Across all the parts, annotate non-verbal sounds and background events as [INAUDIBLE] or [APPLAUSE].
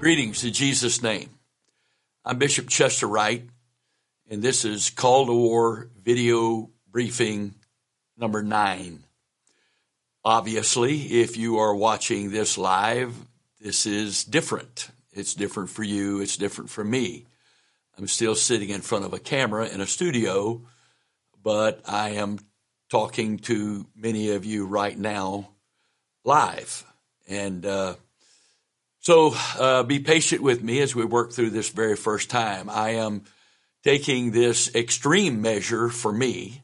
Greetings in Jesus' name. I'm Bishop Chester Wright, and this is Call to War video briefing number nine. Obviously, if you are watching this live, this is different. It's different for you, it's different for me. I'm still sitting in front of a camera in a studio, but I am talking to many of you right now live. And uh, so uh, be patient with me as we work through this very first time. I am taking this extreme measure for me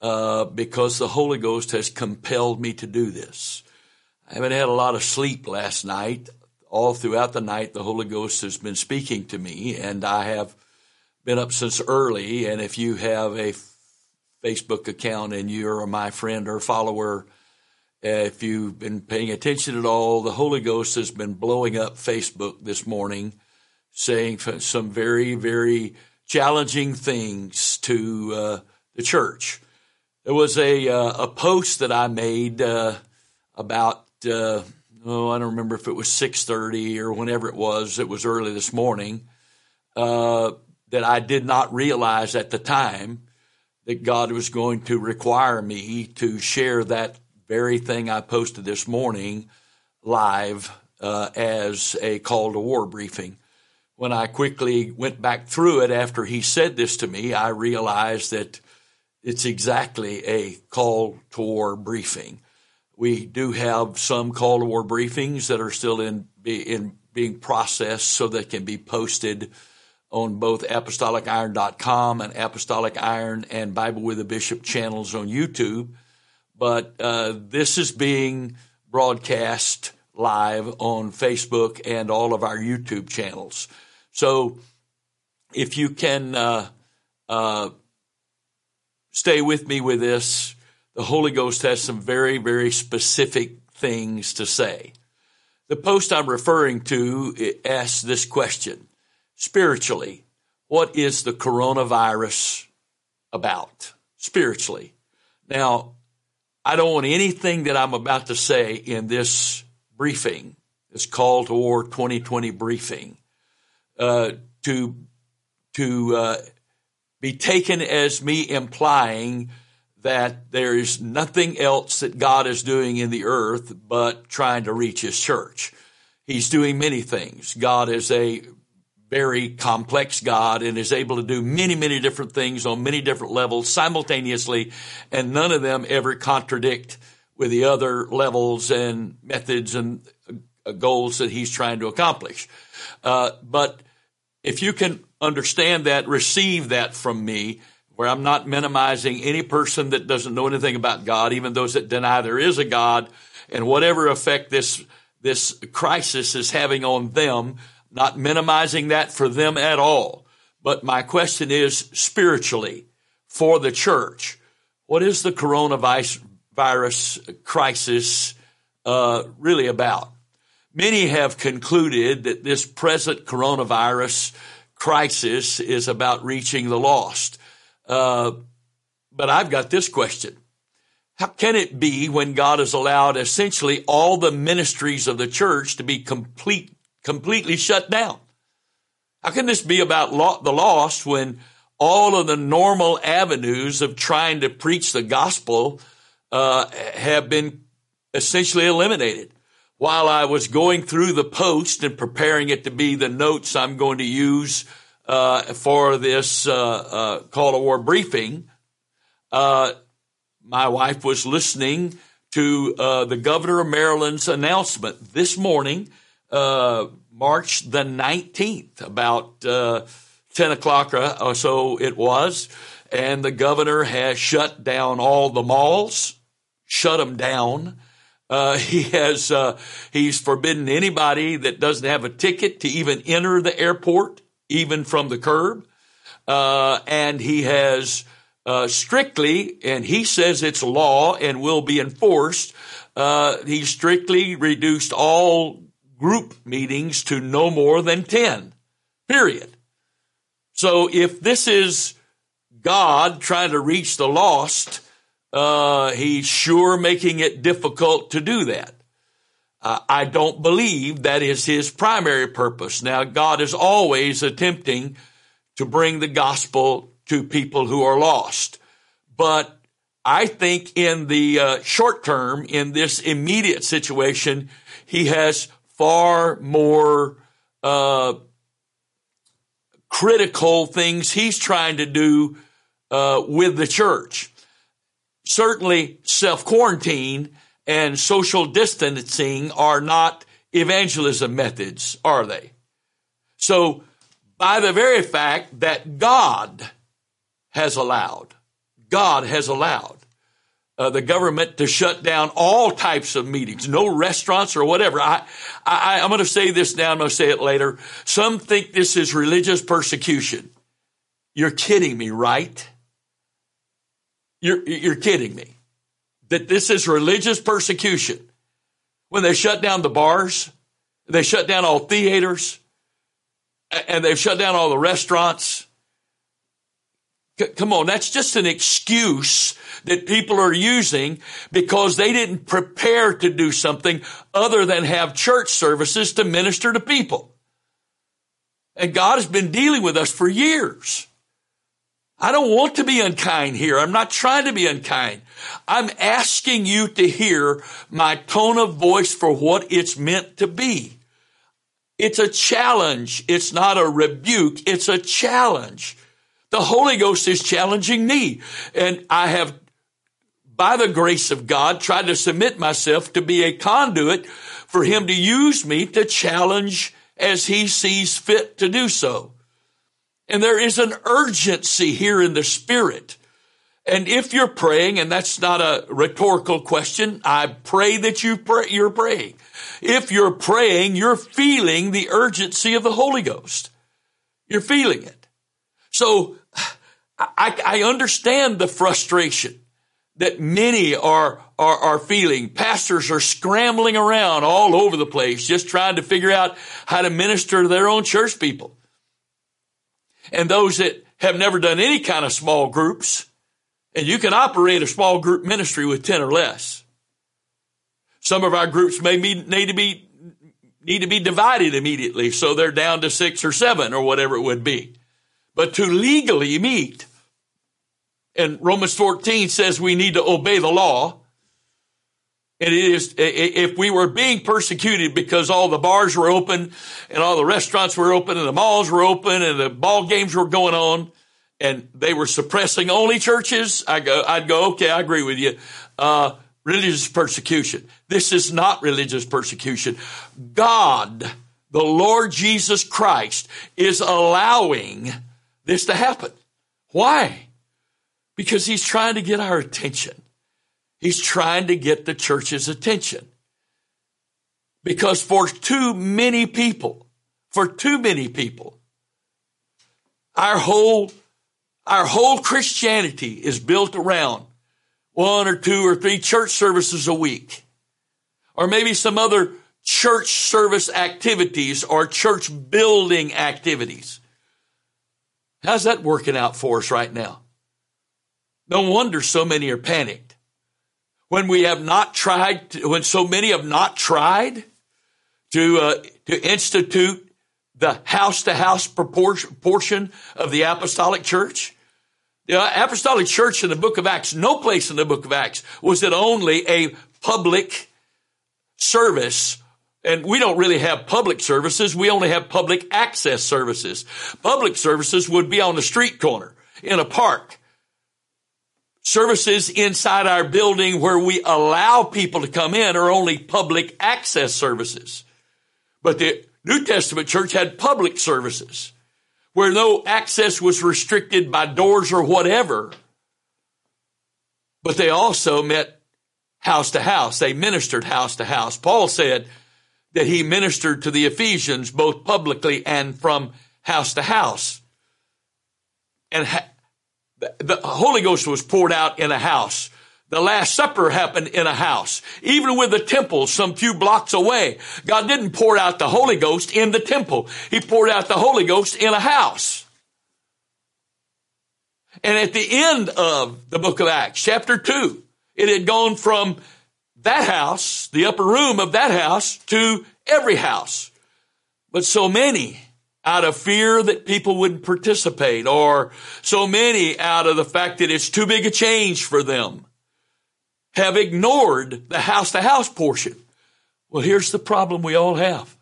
uh, because the Holy Ghost has compelled me to do this. I haven't had a lot of sleep last night. All throughout the night, the Holy Ghost has been speaking to me, and I have been up since early. And if you have a Facebook account and you're my friend or follower, if you've been paying attention at all, the Holy Ghost has been blowing up Facebook this morning, saying some very, very challenging things to uh, the church. There was a uh, a post that I made uh, about uh, oh I don't remember if it was six thirty or whenever it was. It was early this morning uh, that I did not realize at the time that God was going to require me to share that very thing I posted this morning live uh, as a call to war briefing. When I quickly went back through it after he said this to me, I realized that it's exactly a call to war briefing. We do have some call to war briefings that are still in, in being processed so they can be posted on both apostoliciron.com and apostolic iron and Bible with a Bishop channels on YouTube but uh, this is being broadcast live on Facebook and all of our YouTube channels. So if you can uh, uh, stay with me with this, the Holy Ghost has some very, very specific things to say. The post I'm referring to asks this question spiritually, what is the coronavirus about? Spiritually. Now, I don't want anything that I'm about to say in this briefing, this call to war 2020 briefing, uh, to to uh, be taken as me implying that there is nothing else that God is doing in the earth but trying to reach His church. He's doing many things. God is a very complex God and is able to do many, many different things on many different levels simultaneously, and none of them ever contradict with the other levels and methods and uh, goals that he's trying to accomplish. Uh, but if you can understand that, receive that from me, where I'm not minimizing any person that doesn't know anything about God, even those that deny there is a God, and whatever effect this this crisis is having on them, not minimizing that for them at all. But my question is spiritually for the church. What is the coronavirus crisis uh, really about? Many have concluded that this present coronavirus crisis is about reaching the lost. Uh, but I've got this question. How can it be when God has allowed essentially all the ministries of the church to be complete completely shut down. How can this be about the lost when all of the normal avenues of trying to preach the gospel uh, have been essentially eliminated? While I was going through the post and preparing it to be the notes I'm going to use uh, for this uh, uh call to war briefing, uh, my wife was listening to uh, the governor of Maryland's announcement this morning uh, March the 19th, about uh, 10 o'clock or so it was. And the governor has shut down all the malls, shut them down. Uh, [LAUGHS] he has, uh, he's forbidden anybody that doesn't have a ticket to even enter the airport, even from the curb. Uh, and he has, uh, strictly, and he says it's law and will be enforced. Uh, he strictly reduced all group meetings to no more than 10, period. So if this is God trying to reach the lost, uh, he's sure making it difficult to do that. Uh, I don't believe that is his primary purpose. Now, God is always attempting to bring the gospel to people who are lost. But I think in the uh, short term, in this immediate situation, he has far more uh, critical things he's trying to do uh, with the church. Certainly, self quarantine and social distancing are not evangelism methods, are they? So, by the very fact that God has allowed, God has allowed uh, the government to shut down all types of meetings, no restaurants or whatever. I, I, I'm going to say this now. I'm going to say it later. Some think this is religious persecution. You're kidding me, right? You're, you're kidding me. That this is religious persecution. When they shut down the bars, they shut down all theaters, and they've shut down all the restaurants. C- come on, that's just an excuse that people are using because they didn't prepare to do something other than have church services to minister to people. And God has been dealing with us for years. I don't want to be unkind here. I'm not trying to be unkind. I'm asking you to hear my tone of voice for what it's meant to be. It's a challenge. It's not a rebuke. It's a challenge. The Holy Ghost is challenging me. And I have, by the grace of God, tried to submit myself to be a conduit for Him to use me to challenge as He sees fit to do so. And there is an urgency here in the Spirit. And if you're praying, and that's not a rhetorical question, I pray that you pray, you're praying. If you're praying, you're feeling the urgency of the Holy Ghost. You're feeling it. So I, I understand the frustration that many are, are, are feeling. Pastors are scrambling around all over the place, just trying to figure out how to minister to their own church people. And those that have never done any kind of small groups, and you can operate a small group ministry with 10 or less. Some of our groups may be, need to be, need to be divided immediately. So they're down to six or seven or whatever it would be. But to legally meet, and Romans 14 says we need to obey the law. And it is, if we were being persecuted because all the bars were open and all the restaurants were open and the malls were open and the ball games were going on and they were suppressing only churches, I go, I'd go, okay, I agree with you. Uh, religious persecution. This is not religious persecution. God, the Lord Jesus Christ, is allowing this to happen. Why? Because he's trying to get our attention. He's trying to get the church's attention. Because for too many people, for too many people, our whole, our whole Christianity is built around one or two or three church services a week, or maybe some other church service activities or church building activities. How's that working out for us right now? No wonder so many are panicked. When we have not tried, to, when so many have not tried to, uh, to institute the house to house portion of the apostolic church, the apostolic church in the book of Acts, no place in the book of Acts was it only a public service. And we don't really have public services. We only have public access services. Public services would be on the street corner, in a park. Services inside our building where we allow people to come in are only public access services. But the New Testament church had public services where no access was restricted by doors or whatever. But they also met house to house. They ministered house to house. Paul said that he ministered to the Ephesians both publicly and from house to house. And ha- the Holy Ghost was poured out in a house. The Last Supper happened in a house. Even with the temple some few blocks away, God didn't pour out the Holy Ghost in the temple. He poured out the Holy Ghost in a house. And at the end of the book of Acts, chapter 2, it had gone from that house, the upper room of that house, to every house. But so many out of fear that people wouldn't participate or so many out of the fact that it's too big a change for them have ignored the house to house portion. Well, here's the problem we all have.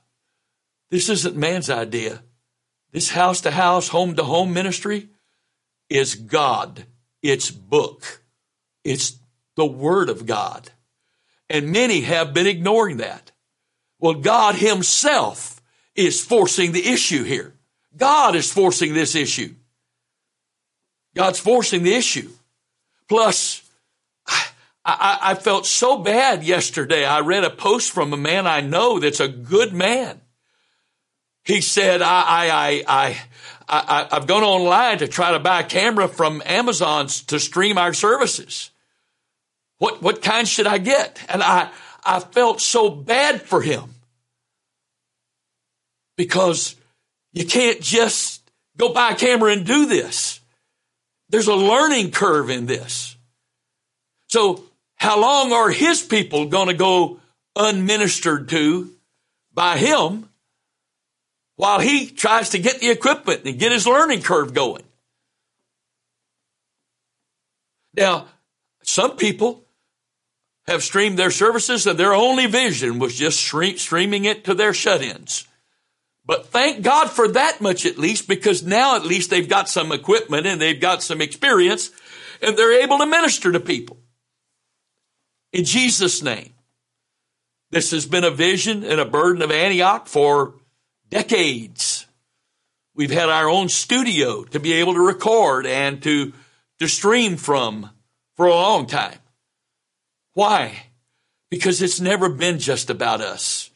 This isn't man's idea. This house to house, home to home ministry is God. It's book. It's the word of God. And many have been ignoring that. Well, God himself is forcing the issue here. God is forcing this issue. God's forcing the issue. Plus, I, I, I, felt so bad yesterday. I read a post from a man I know that's a good man. He said, I, I, I, I, I've gone online to try to buy a camera from Amazon to stream our services. What, what kind should I get? And I, I felt so bad for him because you can't just go buy a camera and do this. There's a learning curve in this. So how long are his people going to go unministered to by him while he tries to get the equipment and get his learning curve going? Now, some people have streamed their services and their only vision was just streaming it to their shut-ins. But thank God for that much at least, because now at least they've got some equipment and they've got some experience and they're able to minister to people. In Jesus' name. This has been a vision and a burden of Antioch for decades. We've had our own studio to be able to record and to, to stream from for a long time. Why? Because it's never been just about us.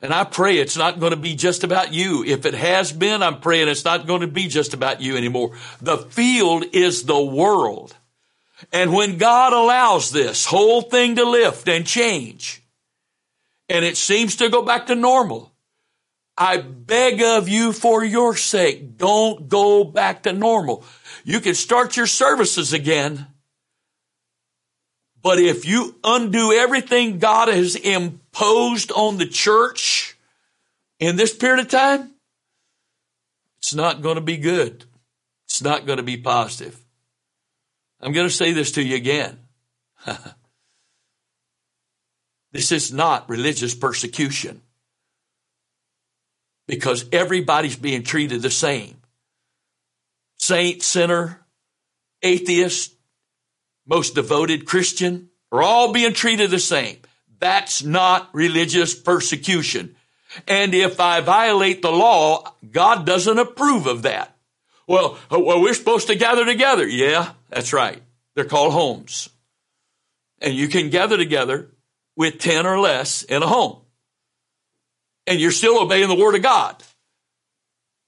And I pray it's not going to be just about you. If it has been, I'm praying it's not going to be just about you anymore. The field is the world. And when God allows this whole thing to lift and change, and it seems to go back to normal, I beg of you for your sake, don't go back to normal. You can start your services again, but if you undo everything God has imposed on the church in this period of time, it's not going to be good. It's not going to be positive. I'm going to say this to you again. [LAUGHS] this is not religious persecution because everybody's being treated the same. Saint, sinner, atheist, most devoted Christian are all being treated the same. That's not religious persecution. And if I violate the law, God doesn't approve of that. Well, uh, well, we're supposed to gather together. Yeah, that's right. They're called homes. And you can gather together with 10 or less in a home. And you're still obeying the word of God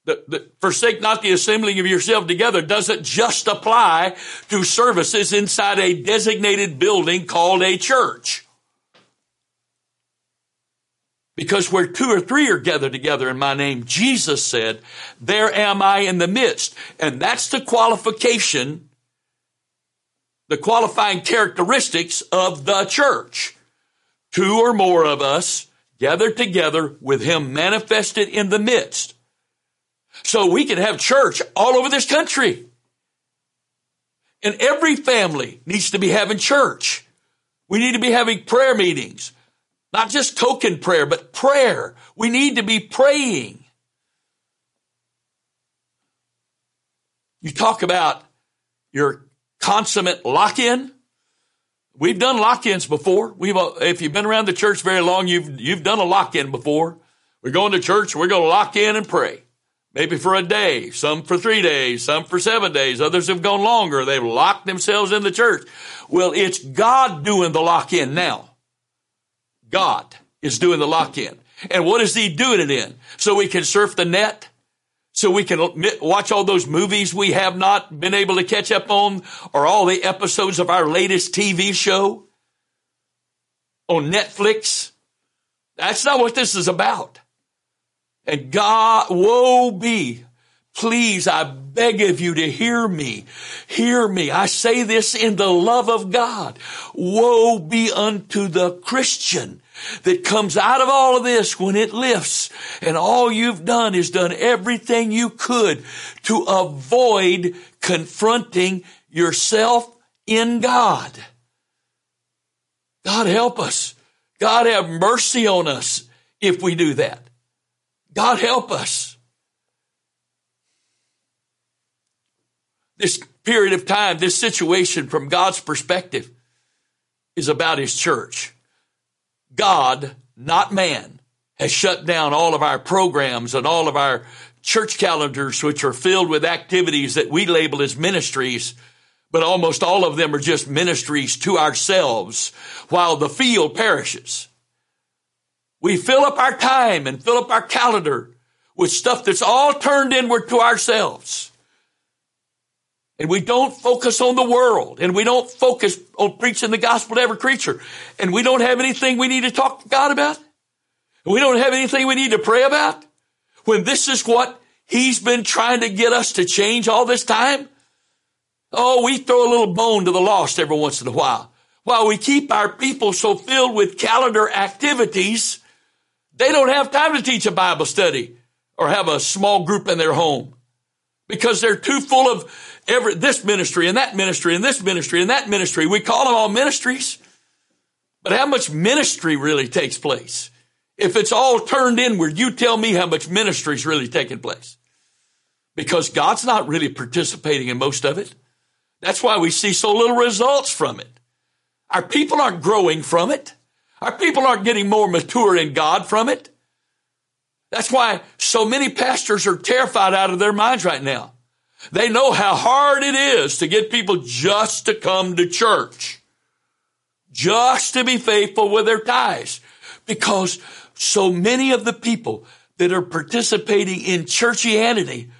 the, the, forsake not the assembling of yourself together doesn't just apply to services inside a designated building called a church. Because where two or three are gathered together in my name, Jesus said, there am I in the midst. And that's the qualification, the qualifying characteristics of the church. Two or more of us gathered together with him manifested in the midst so we can have church all over this country. And every family needs to be having church. We need to be having prayer meetings, not just token prayer, but prayer. We need to be praying. You talk about your consummate lock-in. We've done lock-ins before. We've, uh, if you've been around the church very long, you've, you've done a lock-in before. We're going to church. We're going to lock in and pray maybe for a day, some for three days, some for seven days. Others have gone longer. They've locked themselves in the church. Well, it's God doing the lock in now. God is doing the lock in. And what is he doing it in? So we can surf the net? So we can watch all those movies we have not been able to catch up on or all the episodes of our latest TV show on Netflix? That's not what this is about. And God, woe be Please, I beg of you to hear me. Hear me. I say this in the love of God. Woe be unto the Christian that comes out of all of this when it lifts and all you've done is done everything you could to avoid confronting yourself in God. God help us. God have mercy on us if we do that. God help us. This period of time, this situation from God's perspective is about His church. God, not man, has shut down all of our programs and all of our church calendars, which are filled with activities that we label as ministries, but almost all of them are just ministries to ourselves while the field perishes. We fill up our time and fill up our calendar with stuff that's all turned inward to ourselves. And we don't focus on the world and we don't focus on preaching the gospel to every creature. And we don't have anything we need to talk to God about. And We don't have anything we need to pray about. When this is what he's been trying to get us to change all this time. Oh, we throw a little bone to the lost every once in a while. While we keep our people so filled with calendar activities, they don't have time to teach a Bible study or have a small group in their home because they're too full of every, this ministry and that ministry and this ministry and that ministry. We call them all ministries. But how much ministry really takes place? If it's all turned inward, you tell me how much ministry is really taking place. Because God's not really participating in most of it. That's why we see so little results from it. Our people aren't growing from it. Our people aren't getting more mature in God from it. That's why so many pastors are terrified out of their minds right now. They know how hard it is to get people just to come to church, just to be faithful with their tithes, because so many of the people that are participating in churchianity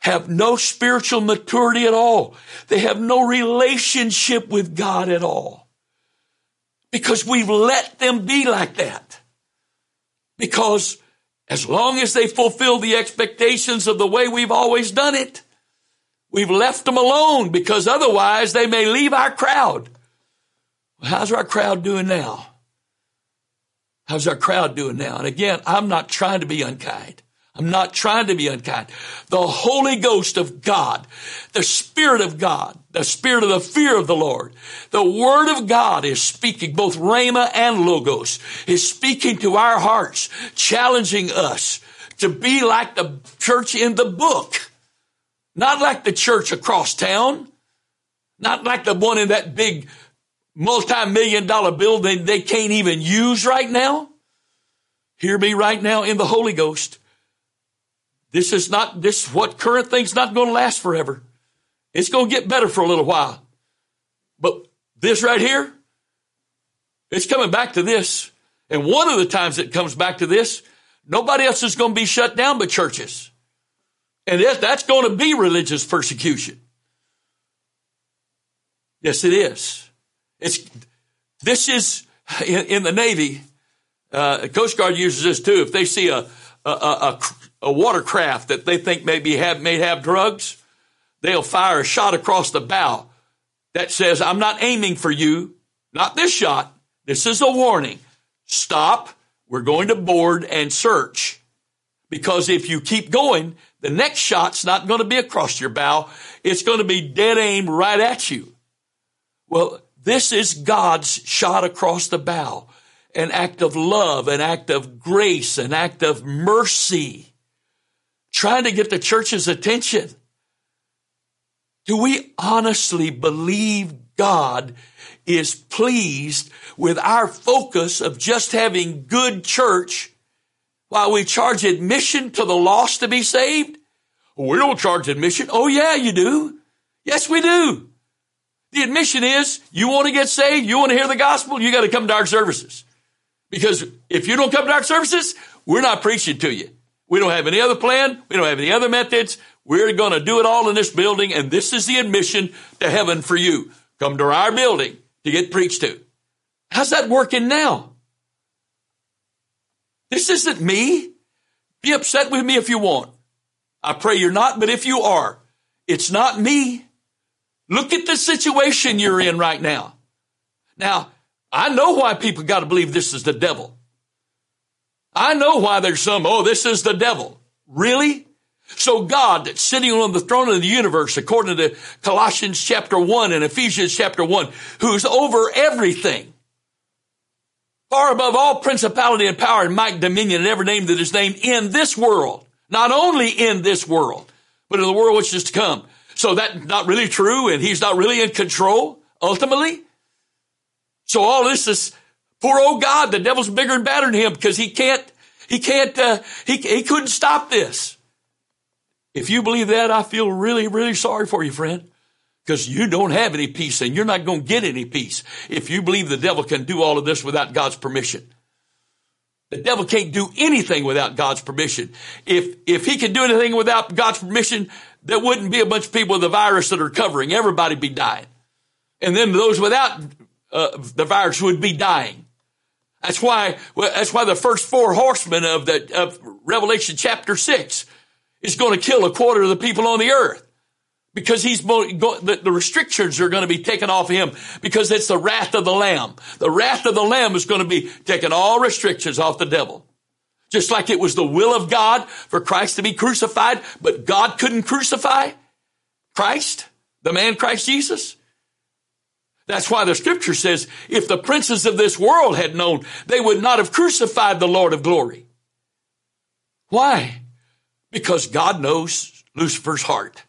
have no spiritual maturity at all. They have no relationship with God at all. Because we've let them be like that. Because as long as they fulfill the expectations of the way we've always done it, we've left them alone because otherwise they may leave our crowd. how's our crowd doing now? How's our crowd doing now? And again, I'm not trying to be unkind. I'm not trying to be unkind. The Holy Ghost of God, the Spirit of God, the Spirit of the fear of the Lord, the Word of God is speaking, both Rhema and Logos, is speaking to our hearts, challenging us to be like the church in the book. Not like the church across town. Not like the one in that big multi-million dollar building they can't even use right now. Hear me right now in the Holy Ghost. This is not, this, what current thing's not going to last forever. It's going to get better for a little while. But this right here, it's coming back to this. And one of the times it comes back to this, nobody else is going to be shut down but churches. And that's going to be religious persecution. Yes, it is. It's, this is in, in the Navy, uh, Coast Guard uses this too. If they see a, a, a, a watercraft that they think maybe have, may have drugs, they'll fire a shot across the bow that says, I'm not aiming for you. Not this shot. This is a warning. Stop. We're going to board and search. Because if you keep going, the next shot's not going to be across your bow. It's going to be dead aim right at you. Well, this is God's shot across the bow. An act of love, an act of grace, an act of mercy trying to get the church's attention. Do we honestly believe God is pleased with our focus of just having good church while we charge admission to the lost to be saved? We don't charge admission. Oh yeah, you do. Yes, we do. The admission is you want to get saved, you want to hear the gospel, you got to come to our services. Because if you don't come to our services, we're not preaching to you. We don't have any other plan. We don't have any other methods. We're going to do it all in this building, and this is the admission to heaven for you. Come to our building to get preached to. How's that working now? This isn't me. Be upset with me if you want. I pray you're not, but if you are, it's not me. Look at the situation you're in right now. Now, I know why people got to believe this is the devil. I know why there's some, oh, this is the devil. Really? So God, that's sitting on the throne of the universe, according to Colossians chapter 1 and Ephesians chapter 1, who's over everything, far above all principality and power and might, dominion, and every name that is named in this world, not only in this world, but in the world which is to come. So that's not really true, and he's not really in control, ultimately. So all this is, poor old God, the devil's bigger and badder than him because he can't, he can't, uh, he, he couldn't stop this. If you believe that, I feel really, really sorry for you, friend. Because you don't have any peace and you're not going to get any peace if you believe the devil can do all of this without God's permission. The devil can't do anything without God's permission. If, if he could do anything without God's permission, there wouldn't be a bunch of people with the virus that are covering. Everybody'd be dying. And then those without uh, the virus would be dying. That's why, that's why the first four horsemen of the, of Revelation chapter six is going to kill a quarter of the people on the earth because he's the, restrictions are going to be taken off him because it's the wrath of the lamb. The wrath of the lamb is going to be taking all restrictions off the devil. Just like it was the will of God for Christ to be crucified, but God couldn't crucify Christ, the man Christ Jesus. That's why the scripture says, if the princes of this world had known, they would not have crucified the Lord of glory. Why? Because God knows Lucifer's heart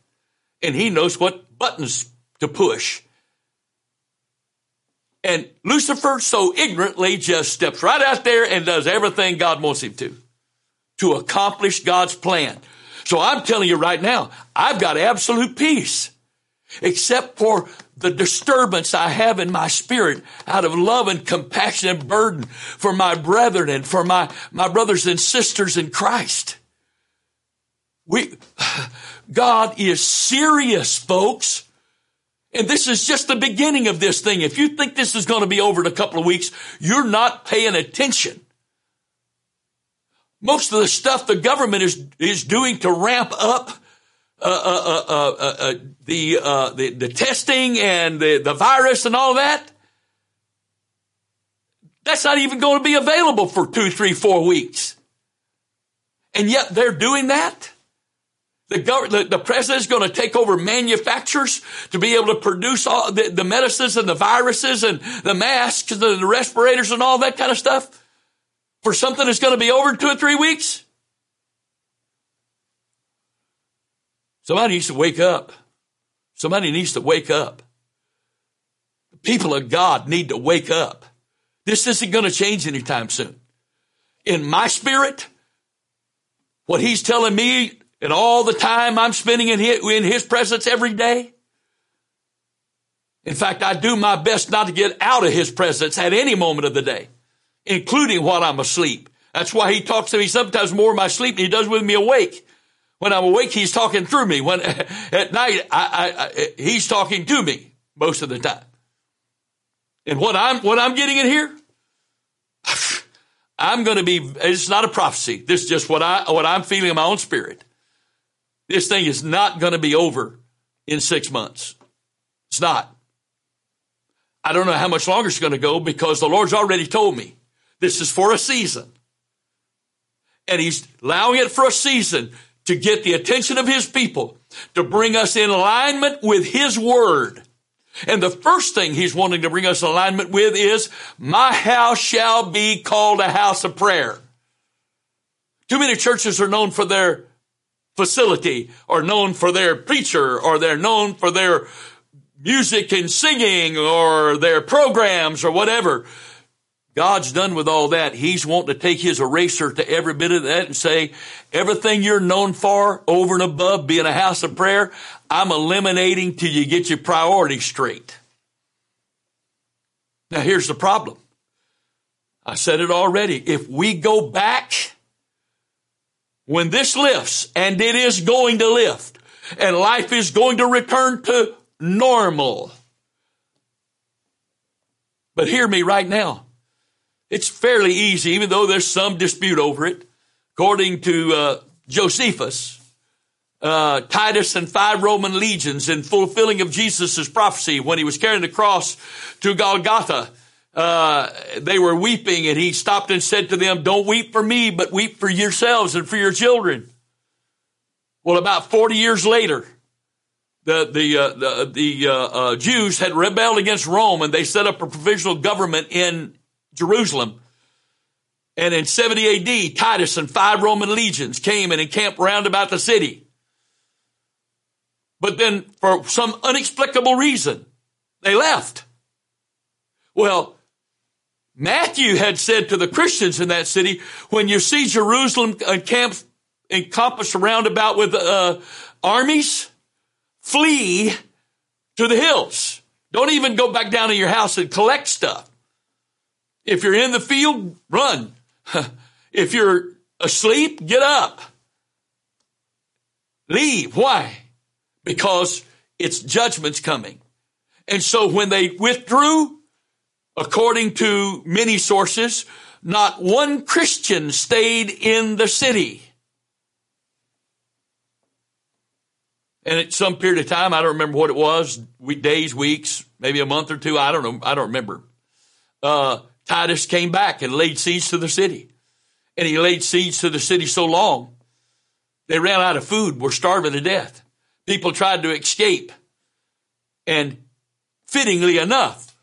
and he knows what buttons to push. And Lucifer so ignorantly just steps right out there and does everything God wants him to, to accomplish God's plan. So I'm telling you right now, I've got absolute peace, except for the disturbance I have in my spirit out of love and compassion and burden for my brethren and for my, my brothers and sisters in Christ. We, God is serious, folks. And this is just the beginning of this thing. If you think this is going to be over in a couple of weeks, you're not paying attention. Most of the stuff the government is, is doing to ramp up uh, uh, uh, the, the, the testing and the, the virus and all that, that's not even going to be available for two, three, four weeks. And yet they're doing that. The, government, the, the president is going to take over manufacturers to be able to produce all the, the medicines and the viruses and the masks and the, the respirators and all that kind of stuff for something that's going to be over in two or three weeks. Somebody needs to wake up. Somebody needs to wake up. The people of God need to wake up. This isn't going to change anytime soon. In my spirit, what he's telling me and all the time I'm spending in his, in his presence every day. In fact, I do my best not to get out of his presence at any moment of the day, including while I'm asleep. That's why he talks to me sometimes more in my sleep than he does with me awake. When I'm awake, he's talking through me. When [LAUGHS] at night, I, I, I, he's talking to me most of the time. And what I'm what I'm getting in here, [SIGHS] I'm going to be. It's not a prophecy. This is just what I what I'm feeling in my own spirit. This thing is not going to be over in six months. It's not. I don't know how much longer it's going to go because the Lord's already told me this is for a season. And He's allowing it for a season to get the attention of His people, to bring us in alignment with His Word. And the first thing He's wanting to bring us in alignment with is, my house shall be called a house of prayer. Too many churches are known for their facility or known for their preacher or they're known for their music and singing or their programs or whatever. God's done with all that. He's wanting to take his eraser to every bit of that and say, everything you're known for over and above being a house of prayer, I'm eliminating till you get your priorities straight. Now here's the problem. I said it already. If we go back when this lifts, and it is going to lift, and life is going to return to normal. But hear me right now. It's fairly easy, even though there's some dispute over it. According to uh, Josephus, uh, Titus and five Roman legions in fulfilling of Jesus' prophecy when he was carrying the cross to Golgotha. Uh, they were weeping and he stopped and said to them, don't weep for me, but weep for yourselves and for your children. Well, about 40 years later, the, the, uh, the, the uh, uh, Jews had rebelled against Rome and they set up a provisional government in Jerusalem. And in 70 AD, Titus and five Roman legions came and encamped round about the city. But then for some unexplicable reason, they left. Well, Matthew had said to the Christians in that city, when you see Jerusalem encamped, encompassed around about with uh, armies, flee to the hills. Don't even go back down to your house and collect stuff. If you're in the field, run. [LAUGHS] if you're asleep, get up. Leave. Why? because its judgment's coming. And so when they withdrew, according to many sources, not one Christian stayed in the city. And at some period of time, I don't remember what it was, days, weeks, maybe a month or two, I don't know, I don't remember. Uh, Titus came back and laid siege to the city. And he laid siege to the city so long, they ran out of food, were starving to death people tried to escape. And fittingly enough,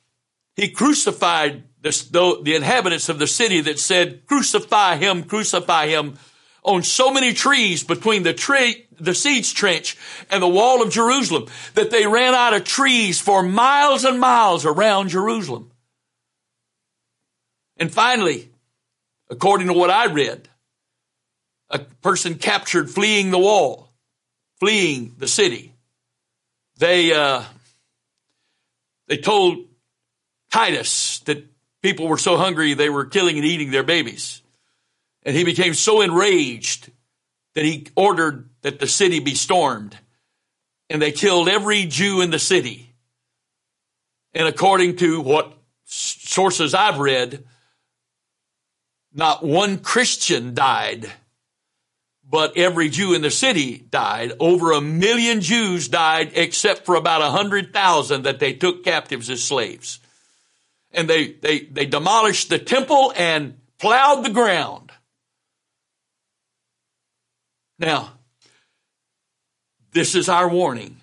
he crucified the, the, inhabitants of the city that said, crucify him, crucify him on so many trees between the tree, the siege trench and the wall of Jerusalem that they ran out of trees for miles and miles around Jerusalem. And finally, according to what I read, a person captured fleeing the wall fleeing the city. They, uh, they told Titus that people were so hungry they were killing and eating their babies. And he became so enraged that he ordered that the city be stormed. And they killed every Jew in the city. And according to what sources I've read, not one Christian died but every Jew in the city died. Over a million Jews died except for about a hundred thousand that they took captives as slaves. And they, they, they demolished the temple and plowed the ground. Now, this is our warning.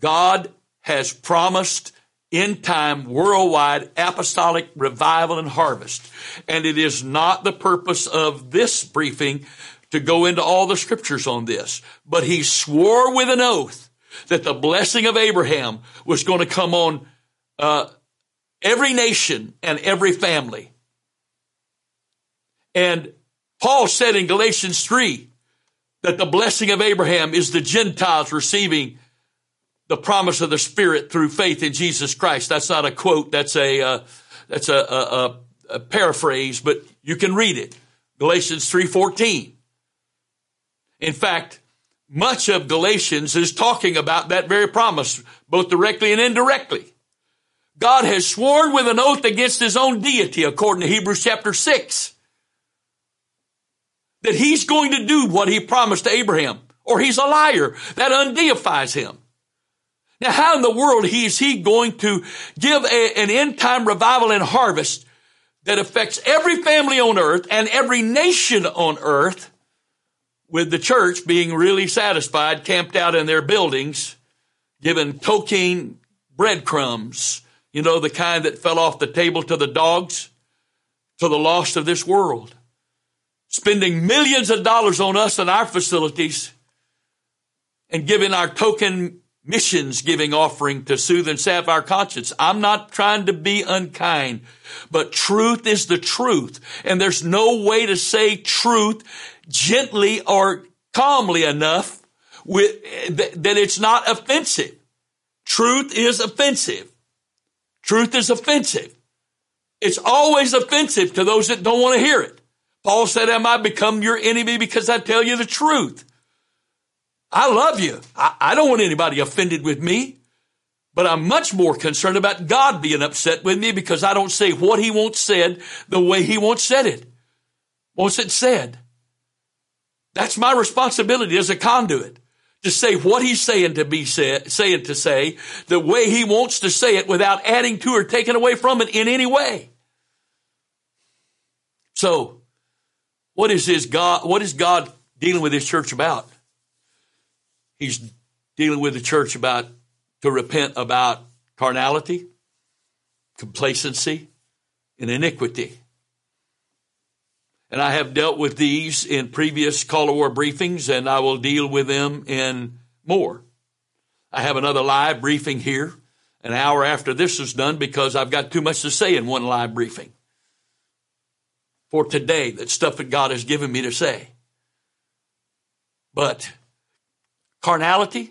God has promised in time worldwide apostolic revival and harvest. And it is not the purpose of this briefing to go into all the scriptures on this, but he swore with an oath that the blessing of Abraham was going to come on uh, every nation and every family. And Paul said in Galatians 3 that the blessing of Abraham is the Gentiles receiving the promise of the Spirit through faith in Jesus Christ. That's not a quote. That's a uh, that's a, a, a, paraphrase, but you can read it. Galatians three fourteen. In fact, much of Galatians is talking about that very promise, both directly and indirectly. God has sworn with an oath against his own deity, according to Hebrews chapter 6, that he's going to do what he promised to Abraham, or he's a liar. That undeifies him. Now, how in the world is he going to give a, an end time revival and harvest that affects every family on earth and every nation on earth with the church being really satisfied, camped out in their buildings, given token breadcrumbs, you know, the kind that fell off the table to the dogs, to the lost of this world, spending millions of dollars on us and our facilities and giving our token missions giving offering to soothe and salve our conscience. I'm not trying to be unkind, but truth is the truth. And there's no way to say truth gently or calmly enough with, that it's not offensive. Truth is offensive. Truth is offensive. It's always offensive to those that don't want to hear it. Paul said, am I become your enemy because I tell you the truth? I love you. I, I don't want anybody offended with me. But I'm much more concerned about God being upset with me because I don't say what he wants said the way he wants said it. Wants it said. That's my responsibility as a conduit to say what he's saying to be said, saying to say the way he wants to say it without adding to or taking away from it in any way. So, what is his God, what is God dealing with his church about? He's dealing with the church about to repent about carnality, complacency, and iniquity. And I have dealt with these in previous call war briefings, and I will deal with them in more. I have another live briefing here an hour after this is done because I've got too much to say in one live briefing for today, that stuff that God has given me to say. But carnality,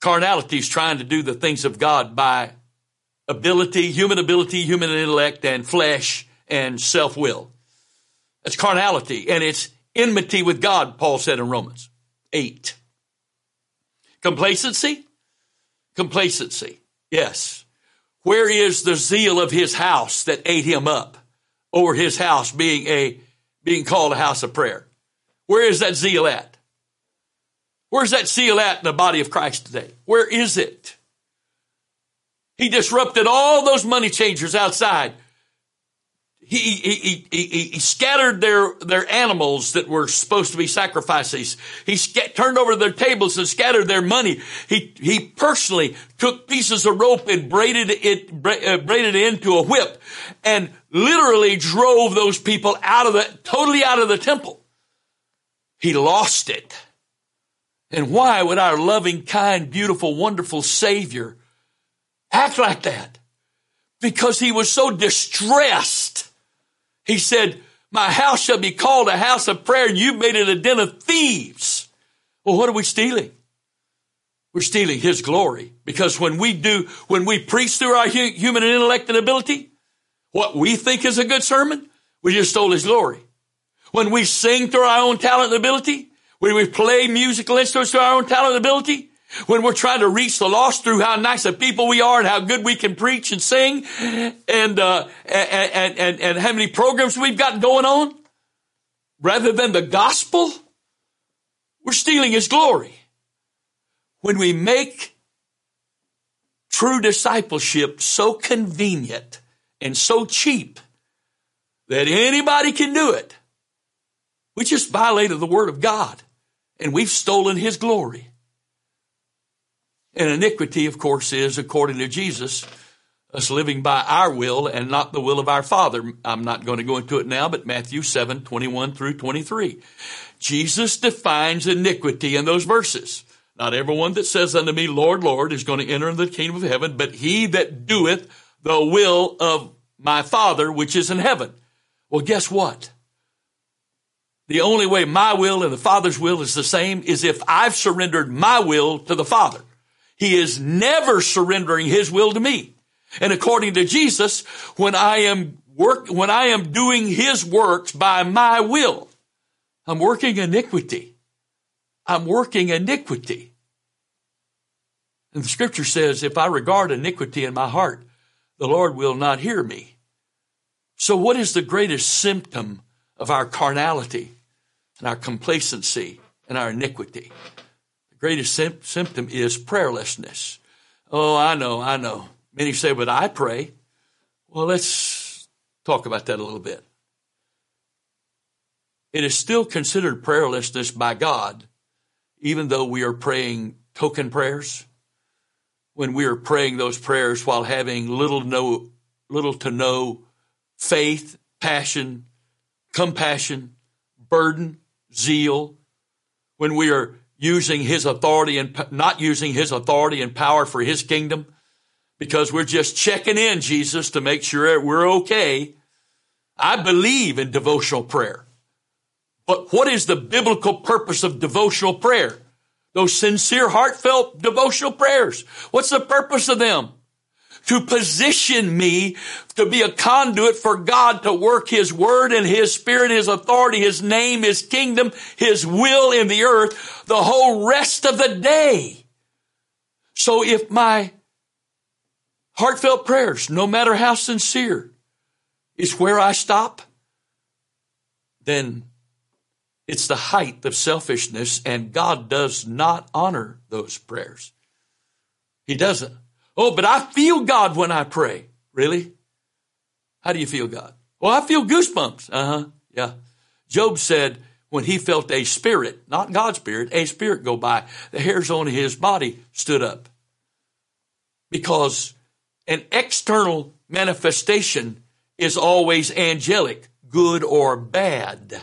carnality is trying to do the things of God by ability, human ability, human intellect, and flesh and self will. That's carnality, and it's enmity with God, Paul said in Romans 8. Complacency? Complacency. Yes. Where is the zeal of his house that ate him up over his house being a, being called a house of prayer? Where is that zeal at? Where's that seal at in the body of Christ today? Where is it? He disrupted all those money changers outside he, he, he, he, scattered their, their animals that were supposed to be sacrifices. He turned over their tables and scattered their money. He, he personally took pieces of rope and braided it, uh, braided it into a whip and literally drove those people out of the, totally out of the temple. He lost it. And why would our loving, kind, beautiful, wonderful Savior act like that? Because he was so distressed he said, my house shall be called a house of prayer and you've made it a den of thieves. Well, what are we stealing? We're stealing his glory because when we do, when we preach through our human intellect and ability, what we think is a good sermon, we just stole his glory. When we sing through our own talent and ability, when we play musical instruments to our own talent and ability, when we're trying to reach the lost through how nice of people we are and how good we can preach and sing and, uh, and, and, and how many programs we've got going on, rather than the gospel, we're stealing his glory. When we make true discipleship so convenient and so cheap that anybody can do it, we just violated the word of God and we've stolen his glory. And iniquity, of course, is, according to Jesus, us living by our will and not the will of our Father. I'm not going to go into it now, but Matthew 7, 21 through 23. Jesus defines iniquity in those verses. Not everyone that says unto me, Lord, Lord, is going to enter into the kingdom of heaven, but he that doeth the will of my Father which is in heaven. Well, guess what? The only way my will and the Father's will is the same is if I've surrendered my will to the Father. He is never surrendering his will to me. And according to Jesus, when I am work, when I am doing his works by my will, I'm working iniquity. I'm working iniquity. And the scripture says, if I regard iniquity in my heart, the Lord will not hear me. So what is the greatest symptom of our carnality and our complacency and our iniquity? The greatest sim- symptom is prayerlessness. Oh, I know, I know. Many say, but I pray. Well, let's talk about that a little bit. It is still considered prayerlessness by God, even though we are praying token prayers. When we are praying those prayers while having little no, little to no faith, passion, compassion, burden, zeal, when we are using his authority and not using his authority and power for his kingdom because we're just checking in, Jesus, to make sure we're okay. I believe in devotional prayer. But what is the biblical purpose of devotional prayer? Those sincere, heartfelt devotional prayers. What's the purpose of them? To position me to be a conduit for God to work His Word and His Spirit, His authority, His name, His kingdom, His will in the earth the whole rest of the day. So if my heartfelt prayers, no matter how sincere, is where I stop, then It's the height of selfishness, and God does not honor those prayers. He doesn't. Oh, but I feel God when I pray. Really? How do you feel God? Well, I feel goosebumps. Uh huh. Yeah. Job said when he felt a spirit, not God's spirit, a spirit go by, the hairs on his body stood up. Because an external manifestation is always angelic, good or bad.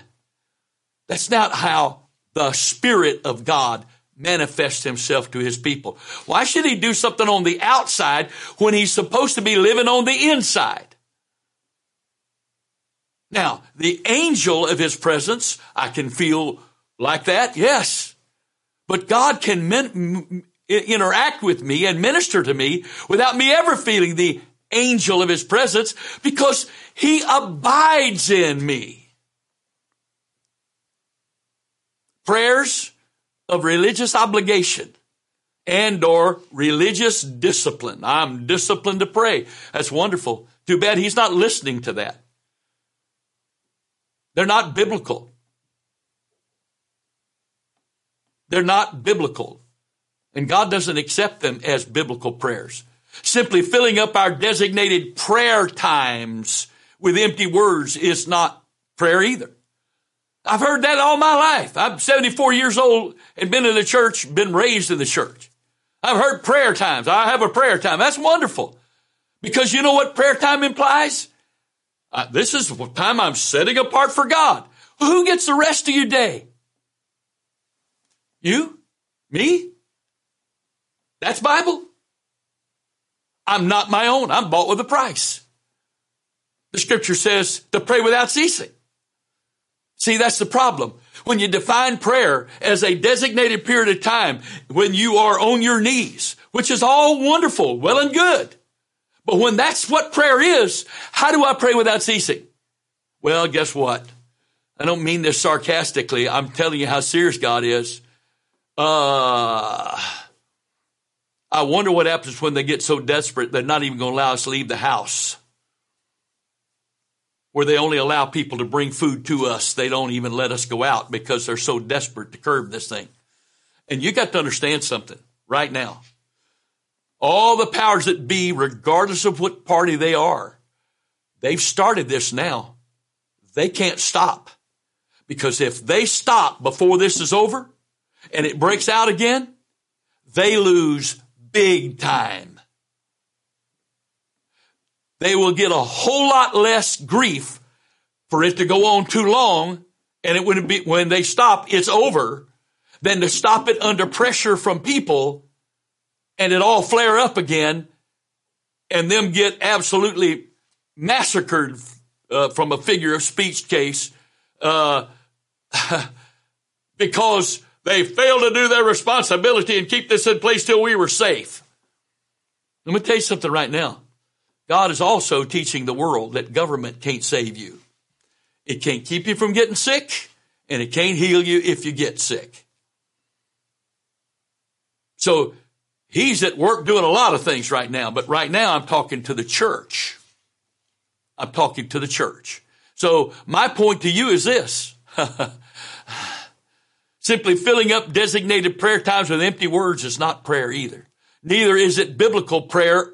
That's not how the Spirit of God manifests himself to his people. Why should he do something on the outside when he's supposed to be living on the inside? Now, the angel of his presence, I can feel like that, yes. But God can min- interact with me and minister to me without me ever feeling the angel of his presence because he abides in me. prayers of religious obligation and or religious discipline. I'm disciplined to pray. That's wonderful. Too bad he's not listening to that. They're not biblical. They're not biblical. And God doesn't accept them as biblical prayers. Simply filling up our designated prayer times with empty words is not prayer either. I've heard that all my life. I'm 74 years old and been in the church, been raised in the church. I've heard prayer times. I have a prayer time. That's wonderful. Because you know what prayer time implies? Uh, this is the time I'm setting apart for God. Who gets the rest of your day? You? Me? That's Bible. I'm not my own. I'm bought with a price. The scripture says to pray without ceasing. See, that's the problem. When you define prayer as a designated period of time when you are on your knees, which is all wonderful, well and good. But when that's what prayer is, how do I pray without ceasing? Well, guess what? I don't mean this sarcastically. I'm telling you how serious God is. Uh, I wonder what happens when they get so desperate they're not even going to allow us to leave the house where they only allow people to bring food to us. They don't even let us go out because they're so desperate to curb this thing. And you got to understand something right now. All the powers that be, regardless of what party they are, they've started this now. They can't stop. Because if they stop before this is over and it breaks out again, they lose big time they will get a whole lot less grief for it to go on too long. And it would be, when they stop, it's over than to stop it under pressure from people and it all flare up again and them get absolutely massacred uh, from a figure of speech case uh, [LAUGHS] because they failed to do their responsibility and keep this in place till we were safe. Let me tell you something right now. God is also teaching the world that government can't save you. It can't keep you from getting sick, and it can't heal you if you get sick. So he's at work doing a lot of things right now, but right now I'm talking to the church. I'm talking to the church. So my point to you is this. [LAUGHS] Simply filling up designated prayer times with empty words is not prayer either. Neither is it biblical prayer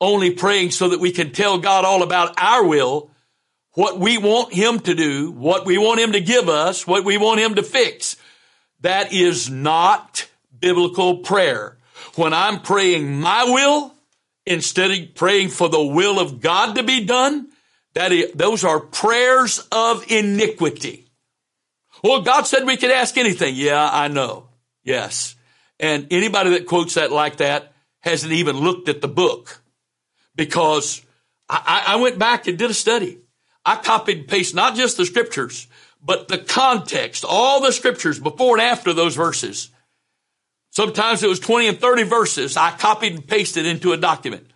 only praying so that we can tell God all about our will, what we want Him to do, what we want Him to give us, what we want Him to fix. That is not biblical prayer. When I'm praying my will, instead of praying for the will of God to be done, that is, those are prayers of iniquity. Well, God said we could ask anything. Yeah, I know. Yes. And anybody that quotes that like that hasn't even looked at the book because I, I went back and did a study. I copied and pasted not just the scriptures, but the context, all the scriptures before and after those verses. Sometimes it was 20 and 30 verses. I copied and pasted into a document.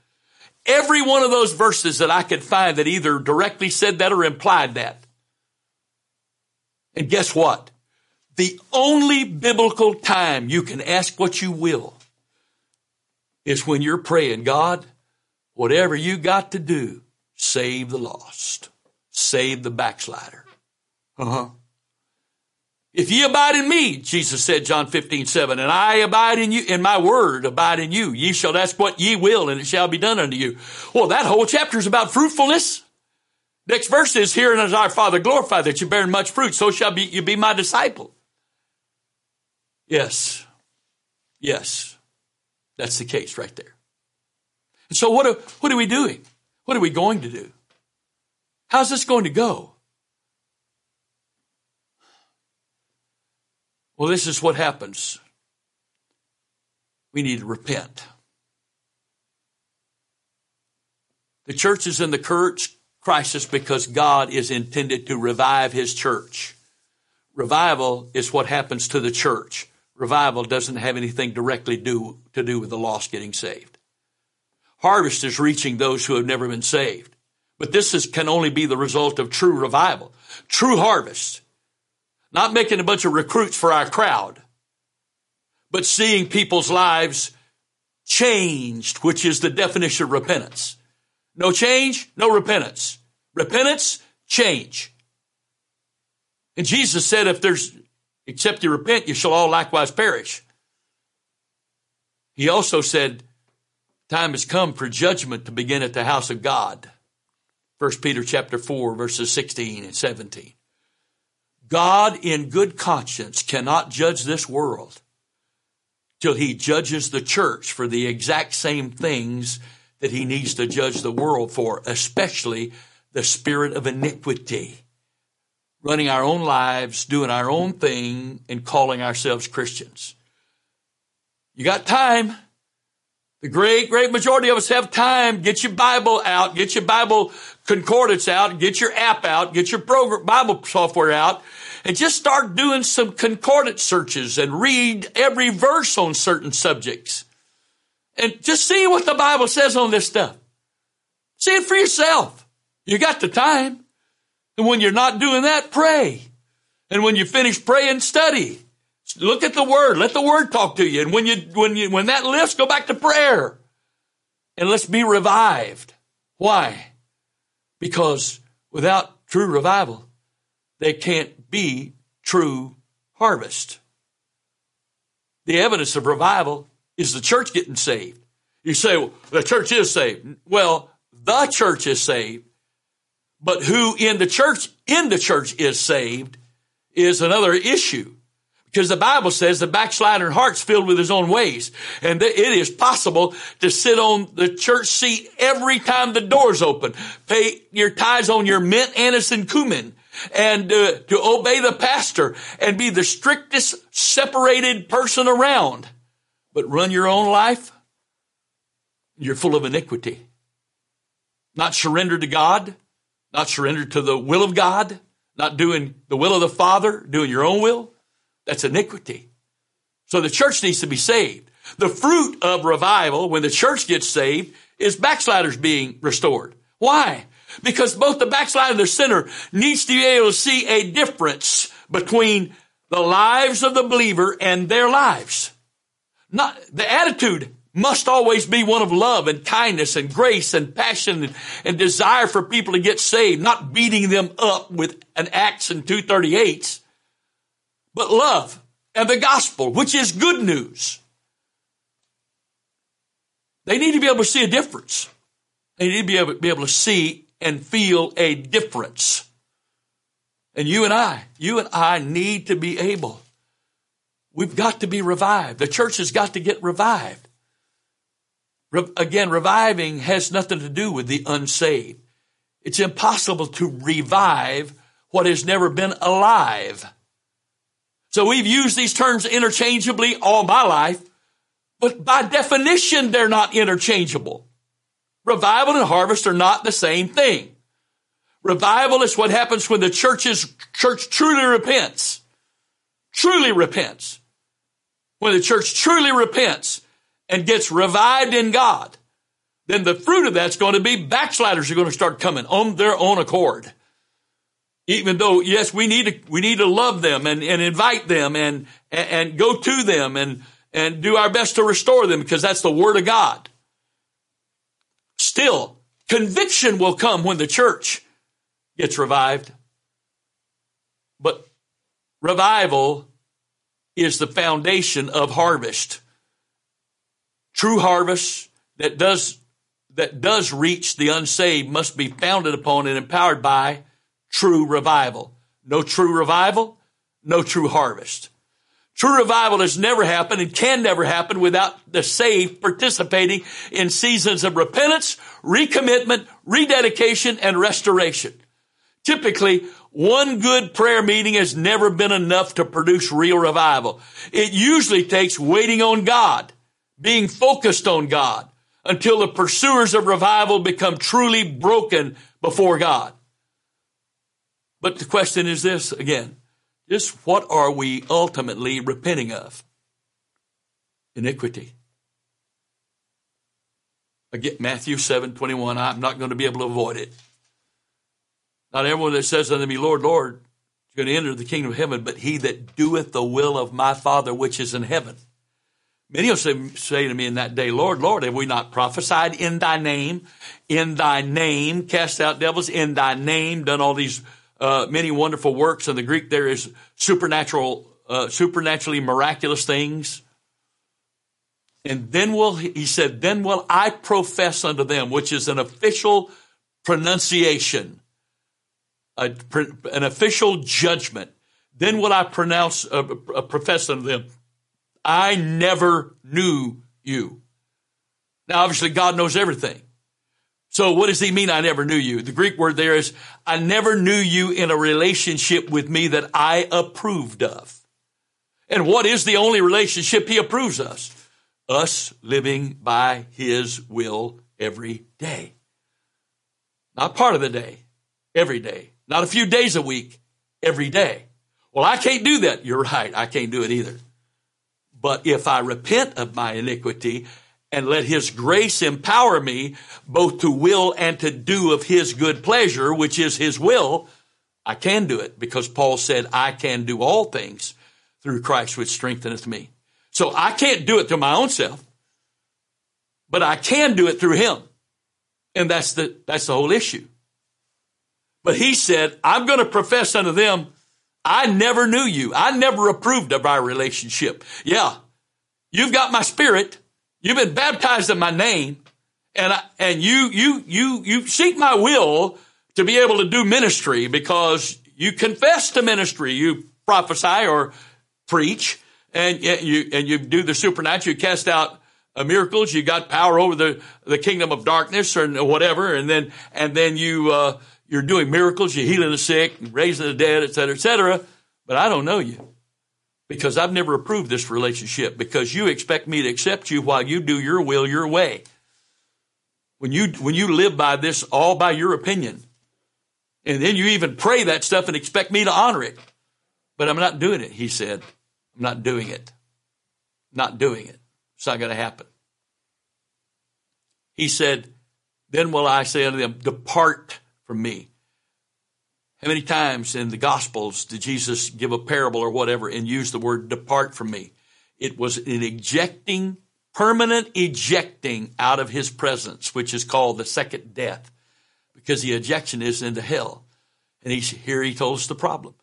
Every one of those verses that I could find that either directly said that or implied that. And guess what? The only biblical time you can ask what you will is when you're praying, God, Whatever you got to do, save the lost. Save the backslider. Uh huh. If ye abide in me, Jesus said, John 15, 7, and I abide in you, and my word abide in you, ye shall ask what ye will, and it shall be done unto you. Well, that whole chapter is about fruitfulness. Next verse is, Herein is our Father glorified that you bear much fruit, so shall be, you be my disciple. Yes. Yes. That's the case right there. And so what are, what are we doing? What are we going to do? How's this going to go? Well, this is what happens. We need to repent. The church is in the current crisis because God is intended to revive his church. Revival is what happens to the church. Revival doesn't have anything directly do, to do with the lost getting saved. Harvest is reaching those who have never been saved. But this is, can only be the result of true revival. True harvest not making a bunch of recruits for our crowd, but seeing people's lives changed, which is the definition of repentance. No change, no repentance. Repentance, change. And Jesus said, if there's, except you repent, you shall all likewise perish. He also said, time has come for judgment to begin at the house of God. 1 Peter chapter 4 verses 16 and 17. God in good conscience cannot judge this world till he judges the church for the exact same things that he needs to judge the world for, especially the spirit of iniquity. Running our own lives, doing our own thing, and calling ourselves Christians. You got time. The great, great majority of us have time. Get your Bible out, get your Bible concordance out, get your app out, get your program, Bible software out, and just start doing some concordance searches and read every verse on certain subjects. And just see what the Bible says on this stuff. See it for yourself. You got the time. And when you're not doing that, pray. And when you finish praying, study. Look at the word. Let the word talk to you. And when you, when you, when that lifts, go back to prayer. And let's be revived. Why? Because without true revival, there can't be true harvest. The evidence of revival is the church getting saved. You say, well, the church is saved. Well, the church is saved, but who in the church, in the church is saved is another issue. Because the Bible says the backslider heart's filled with his own ways. And it is possible to sit on the church seat every time the door's open. Pay your tithes on your mint, anise, and cumin. And uh, to obey the pastor and be the strictest separated person around. But run your own life, you're full of iniquity. Not surrendered to God, not surrendered to the will of God, not doing the will of the Father, doing your own will. That's iniquity. So the church needs to be saved. The fruit of revival, when the church gets saved, is backsliders being restored. Why? Because both the backslider and the sinner needs to be able to see a difference between the lives of the believer and their lives. Not, the attitude must always be one of love and kindness and grace and passion and, and desire for people to get saved, not beating them up with an Acts and 238s but love and the gospel, which is good news. They need to be able to see a difference. They need to be able, be able to see and feel a difference. And you and I, you and I need to be able. We've got to be revived. The church has got to get revived. Re- again, reviving has nothing to do with the unsaved. It's impossible to revive what has never been alive. So we've used these terms interchangeably all my life, but by definition, they're not interchangeable. Revival and harvest are not the same thing. Revival is what happens when the church's church truly repents. Truly repents. When the church truly repents and gets revived in God, then the fruit of that's going to be backsliders are going to start coming on their own accord. Even though, yes, we need to, we need to love them and, and invite them and, and, and go to them and, and do our best to restore them because that's the word of God. Still, conviction will come when the church gets revived. But revival is the foundation of harvest. True harvest that does that does reach the unsaved must be founded upon and empowered by true revival. No true revival, no true harvest. True revival has never happened and can never happen without the saved participating in seasons of repentance, recommitment, rededication, and restoration. Typically, one good prayer meeting has never been enough to produce real revival. It usually takes waiting on God, being focused on God, until the pursuers of revival become truly broken before God. But the question is this again, just what are we ultimately repenting of? Iniquity. Again, Matthew 7, 21, I'm not going to be able to avoid it. Not everyone that says unto me, Lord, Lord, is going to enter the kingdom of heaven, but he that doeth the will of my Father which is in heaven. Many will say, say to me in that day, Lord, Lord, have we not prophesied in thy name? In thy name, cast out devils, in thy name, done all these uh, many wonderful works. In the Greek, there is supernatural, uh, supernaturally miraculous things. And then will, he said, then will I profess unto them, which is an official pronunciation, a, an official judgment. Then will I pronounce, uh, uh, profess unto them, I never knew you. Now, obviously, God knows everything. So what does he mean? I never knew you. The Greek word there is, I never knew you in a relationship with me that I approved of. And what is the only relationship he approves us? Us living by his will every day. Not part of the day, every day. Not a few days a week, every day. Well, I can't do that. You're right. I can't do it either. But if I repent of my iniquity and let his grace empower me both to will and to do of his good pleasure, which is his will, I can do it because Paul said, I can do all things through Christ which strengtheneth me. So I can't do it through my own self, but I can do it through him. And that's the, that's the whole issue. But he said, I'm going to profess unto them, I never knew you. I never approved of our relationship. Yeah. You've got my spirit. You've been baptized in my name and I, and you, you, you, you seek my will to be able to do ministry because you confess to ministry. You prophesy or preach and you, and you do the supernatural. You cast out uh, miracles. You got power over the, the kingdom of darkness or whatever. And then, and then you, uh, you're doing miracles. You're healing the sick, raising the dead, et cetera, et cetera. But I don't know you because I've never approved this relationship because you expect me to accept you while you do your will your way. When you, when you live by this all by your opinion, and then you even pray that stuff and expect me to honor it. But I'm not doing it, he said. I'm not doing it. Not doing it. It's not going to happen. He said, Then will I say unto them, Depart from me. How many times in the Gospels did Jesus give a parable or whatever and use the word depart from me? It was an ejecting, permanent ejecting out of his presence, which is called the second death, because the ejection is into hell. And here he told us the problem.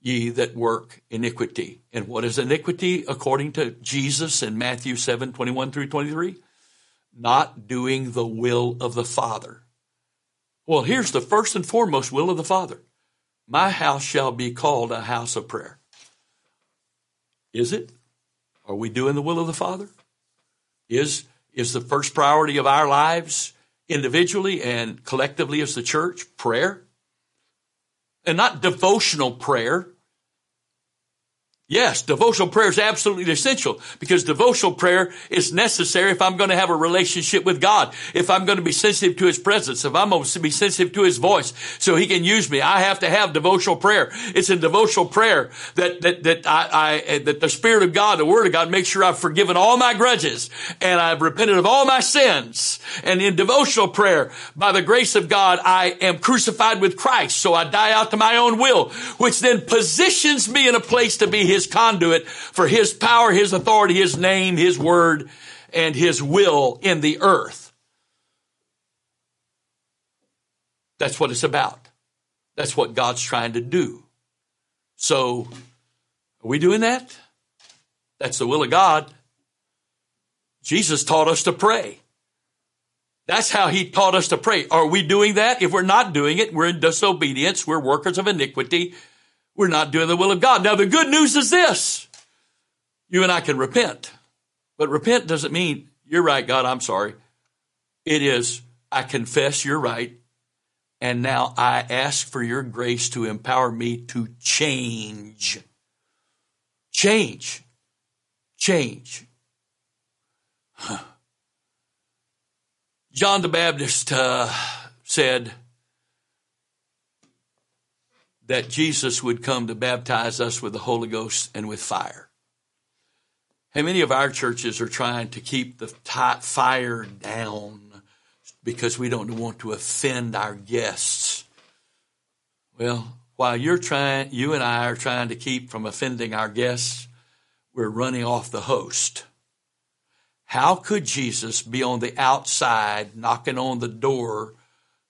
Ye that work iniquity. And what is iniquity according to Jesus in Matthew 7, 21 through 23? Not doing the will of the Father. Well, here's the first and foremost will of the Father. My house shall be called a house of prayer. Is it? Are we doing the will of the Father? Is, is the first priority of our lives individually and collectively as the church prayer? And not devotional prayer, Yes, devotional prayer is absolutely essential because devotional prayer is necessary if I'm going to have a relationship with God, if I'm going to be sensitive to His presence, if I'm going to be sensitive to His voice so He can use me. I have to have devotional prayer. It's in devotional prayer that, that, that I, I, that the Spirit of God, the Word of God makes sure I've forgiven all my grudges and I've repented of all my sins. And in devotional prayer, by the grace of God, I am crucified with Christ. So I die out to my own will, which then positions me in a place to be His his conduit for his power, his authority, his name, his word, and his will in the earth. That's what it's about. That's what God's trying to do. So Are we doing that? That's the will of God. Jesus taught us to pray. That's how he taught us to pray. Are we doing that? If we're not doing it, we're in disobedience. We're workers of iniquity. We're not doing the will of God. Now, the good news is this. You and I can repent. But repent doesn't mean, you're right, God, I'm sorry. It is, I confess you're right. And now I ask for your grace to empower me to change. Change. Change. Huh. John the Baptist uh, said that Jesus would come to baptize us with the Holy Ghost and with fire. How many of our churches are trying to keep the fire down because we don't want to offend our guests. Well, while you're trying, you and I are trying to keep from offending our guests, we're running off the host. How could Jesus be on the outside knocking on the door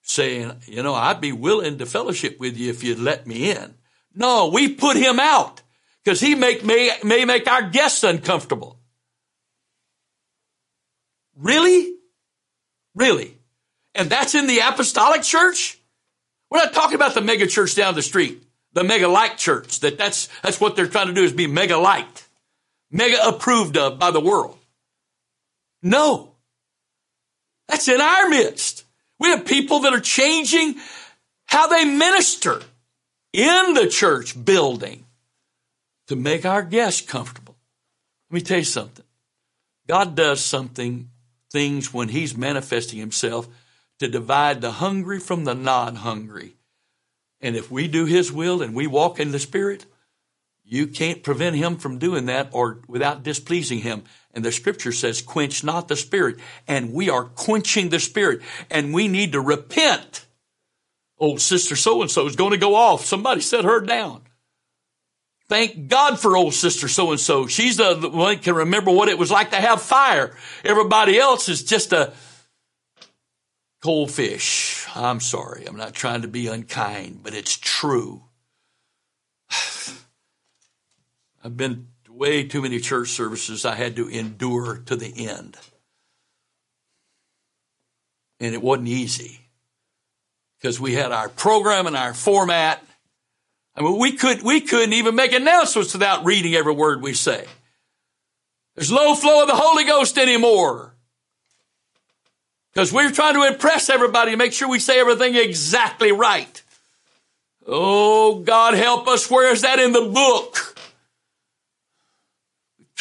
saying, you know, I'd be willing to fellowship with you if you'd let me in? No, we put him out because he make, may, may make our guests uncomfortable. Really? Really? And that's in the apostolic church? We're not talking about the mega church down the street, the mega light church. That that's, that's what they're trying to do is be mega light, mega approved of by the world. No. That's in our midst. We have people that are changing how they minister in the church building to make our guests comfortable. Let me tell you something. God does something, things when He's manifesting Himself to divide the hungry from the non hungry. And if we do His will and we walk in the Spirit, you can't prevent Him from doing that or without displeasing Him. And the scripture says, quench not the spirit. And we are quenching the spirit. And we need to repent. Old sister so and so is going to go off. Somebody set her down. Thank God for old sister so and so. She's the one can remember what it was like to have fire. Everybody else is just a cold fish. I'm sorry. I'm not trying to be unkind, but it's true. [SIGHS] I've been way too many church services I had to endure to the end. And it wasn't easy because we had our program and our format. I mean, we could, we couldn't even make announcements without reading every word we say. There's low flow of the Holy Ghost anymore. Because we're trying to impress everybody and make sure we say everything exactly right. Oh, God help us. Where is that in the book?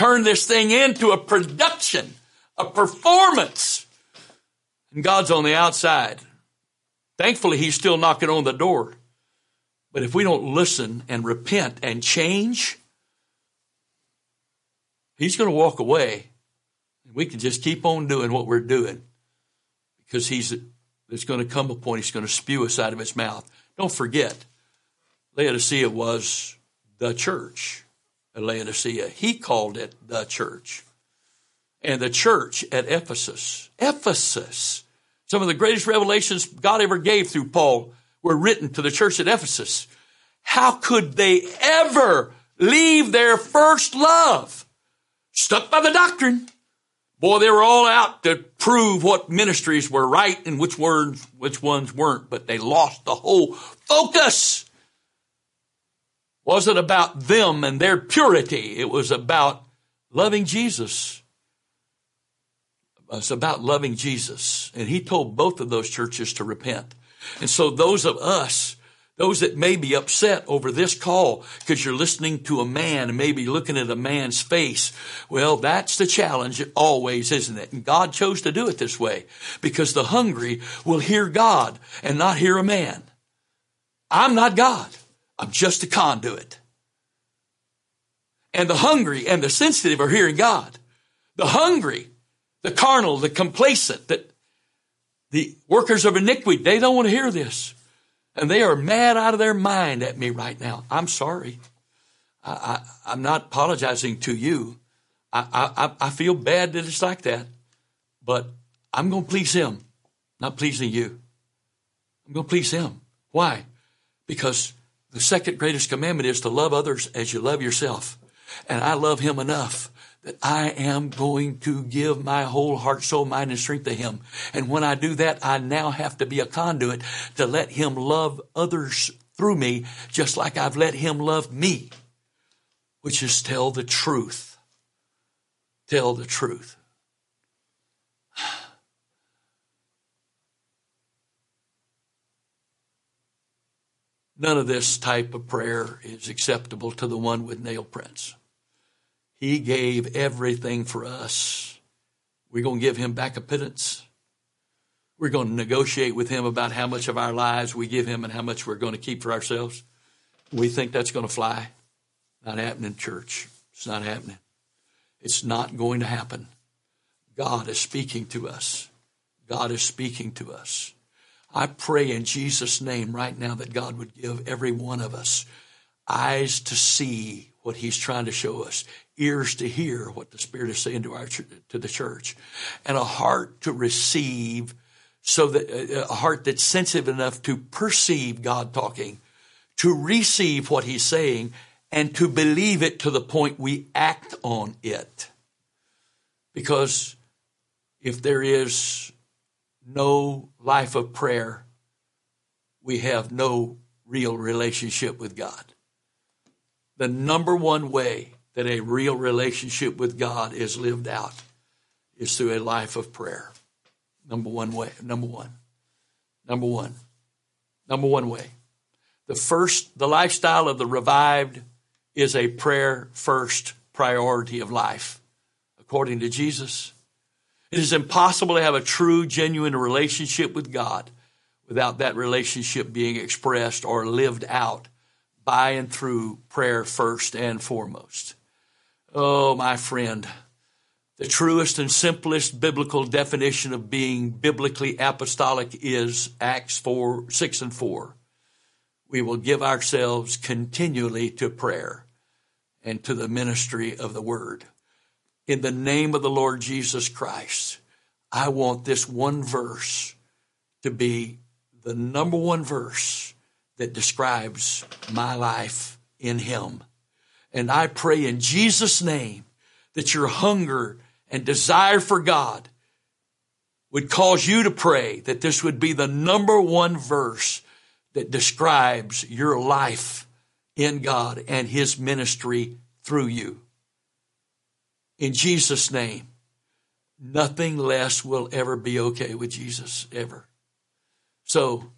Turn this thing into a production, a performance. And God's on the outside. Thankfully, He's still knocking on the door. But if we don't listen and repent and change, He's going to walk away. And we can just keep on doing what we're doing because He's there's going to come a point He's going to spew us out of His mouth. Don't forget, Laodicea was the church. Laodicea. He called it the church. And the church at Ephesus. Ephesus. Some of the greatest revelations God ever gave through Paul were written to the church at Ephesus. How could they ever leave their first love? Stuck by the doctrine. Boy, they were all out to prove what ministries were right and which ones, which ones weren't, but they lost the whole focus wasn't about them and their purity. It was about loving Jesus. It's about loving Jesus. And he told both of those churches to repent. And so those of us, those that may be upset over this call because you're listening to a man and maybe looking at a man's face. Well, that's the challenge always, isn't it? And God chose to do it this way because the hungry will hear God and not hear a man. I'm not God. I'm just a conduit. And the hungry and the sensitive are hearing God. The hungry, the carnal, the complacent, that the workers of iniquity, they don't want to hear this. And they are mad out of their mind at me right now. I'm sorry. I, am not apologizing to you. I, I, I feel bad that it's like that, but I'm going to please him, not pleasing you. I'm going to please him. Why? Because the second greatest commandment is to love others as you love yourself. And I love him enough that I am going to give my whole heart, soul, mind, and strength to him. And when I do that, I now have to be a conduit to let him love others through me, just like I've let him love me, which is tell the truth. Tell the truth. None of this type of prayer is acceptable to the one with nail prints. He gave everything for us. We're going to give him back a pittance. We're going to negotiate with him about how much of our lives we give him and how much we're going to keep for ourselves. We think that's going to fly. Not happening, church. It's not happening. It's not going to happen. God is speaking to us. God is speaking to us. I pray in Jesus' name right now that God would give every one of us eyes to see what He's trying to show us, ears to hear what the Spirit is saying to our to the church, and a heart to receive, so that uh, a heart that's sensitive enough to perceive God talking, to receive what He's saying, and to believe it to the point we act on it. Because if there is no life of prayer, we have no real relationship with God. The number one way that a real relationship with God is lived out is through a life of prayer. Number one way. Number one. Number one. Number one way. The first, the lifestyle of the revived is a prayer first priority of life, according to Jesus. It is impossible to have a true, genuine relationship with God without that relationship being expressed or lived out by and through prayer first and foremost. Oh, my friend, the truest and simplest biblical definition of being biblically apostolic is Acts 4, 6 and 4. We will give ourselves continually to prayer and to the ministry of the word in the name of the Lord Jesus Christ, I want this one verse to be the number one verse that describes my life in Him. And I pray in Jesus' name that your hunger and desire for God would cause you to pray that this would be the number one verse that describes your life in God and His ministry through you in Jesus' name. Nothing less will ever be okay with Jesus, ever. So,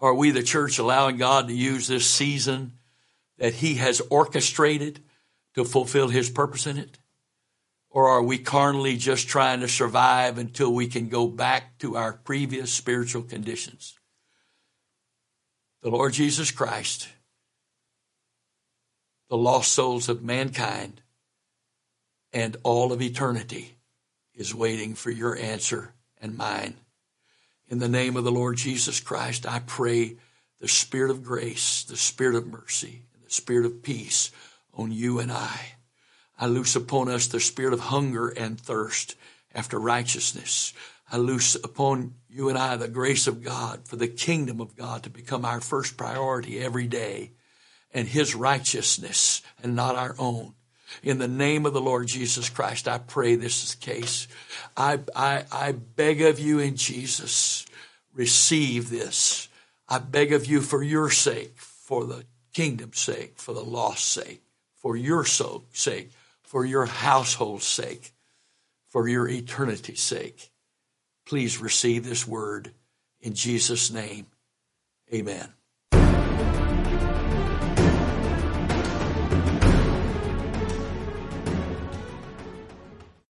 are we, the church, allowing God to use this season that He has orchestrated to fulfill His purpose in it? Or are we carnally just trying to survive until we can go back to our previous spiritual conditions? The Lord Jesus Christ, the lost souls of mankind, and all of eternity is waiting for your answer and mine. In the name of the Lord Jesus Christ, I pray the Spirit of grace, the Spirit of mercy, and the Spirit of peace on you and I. I loose upon us the spirit of hunger and thirst after righteousness. I loose upon you and I the grace of God for the kingdom of God to become our first priority every day and his righteousness and not our own. In the name of the Lord Jesus Christ, I pray this is the case. I, I, I beg of you in Jesus, receive this. I beg of you for your sake, for the kingdom's sake, for the lost sake, for your soul sake, for your household's sake, for your eternity's sake. Please receive this word in Jesus' name. Amen.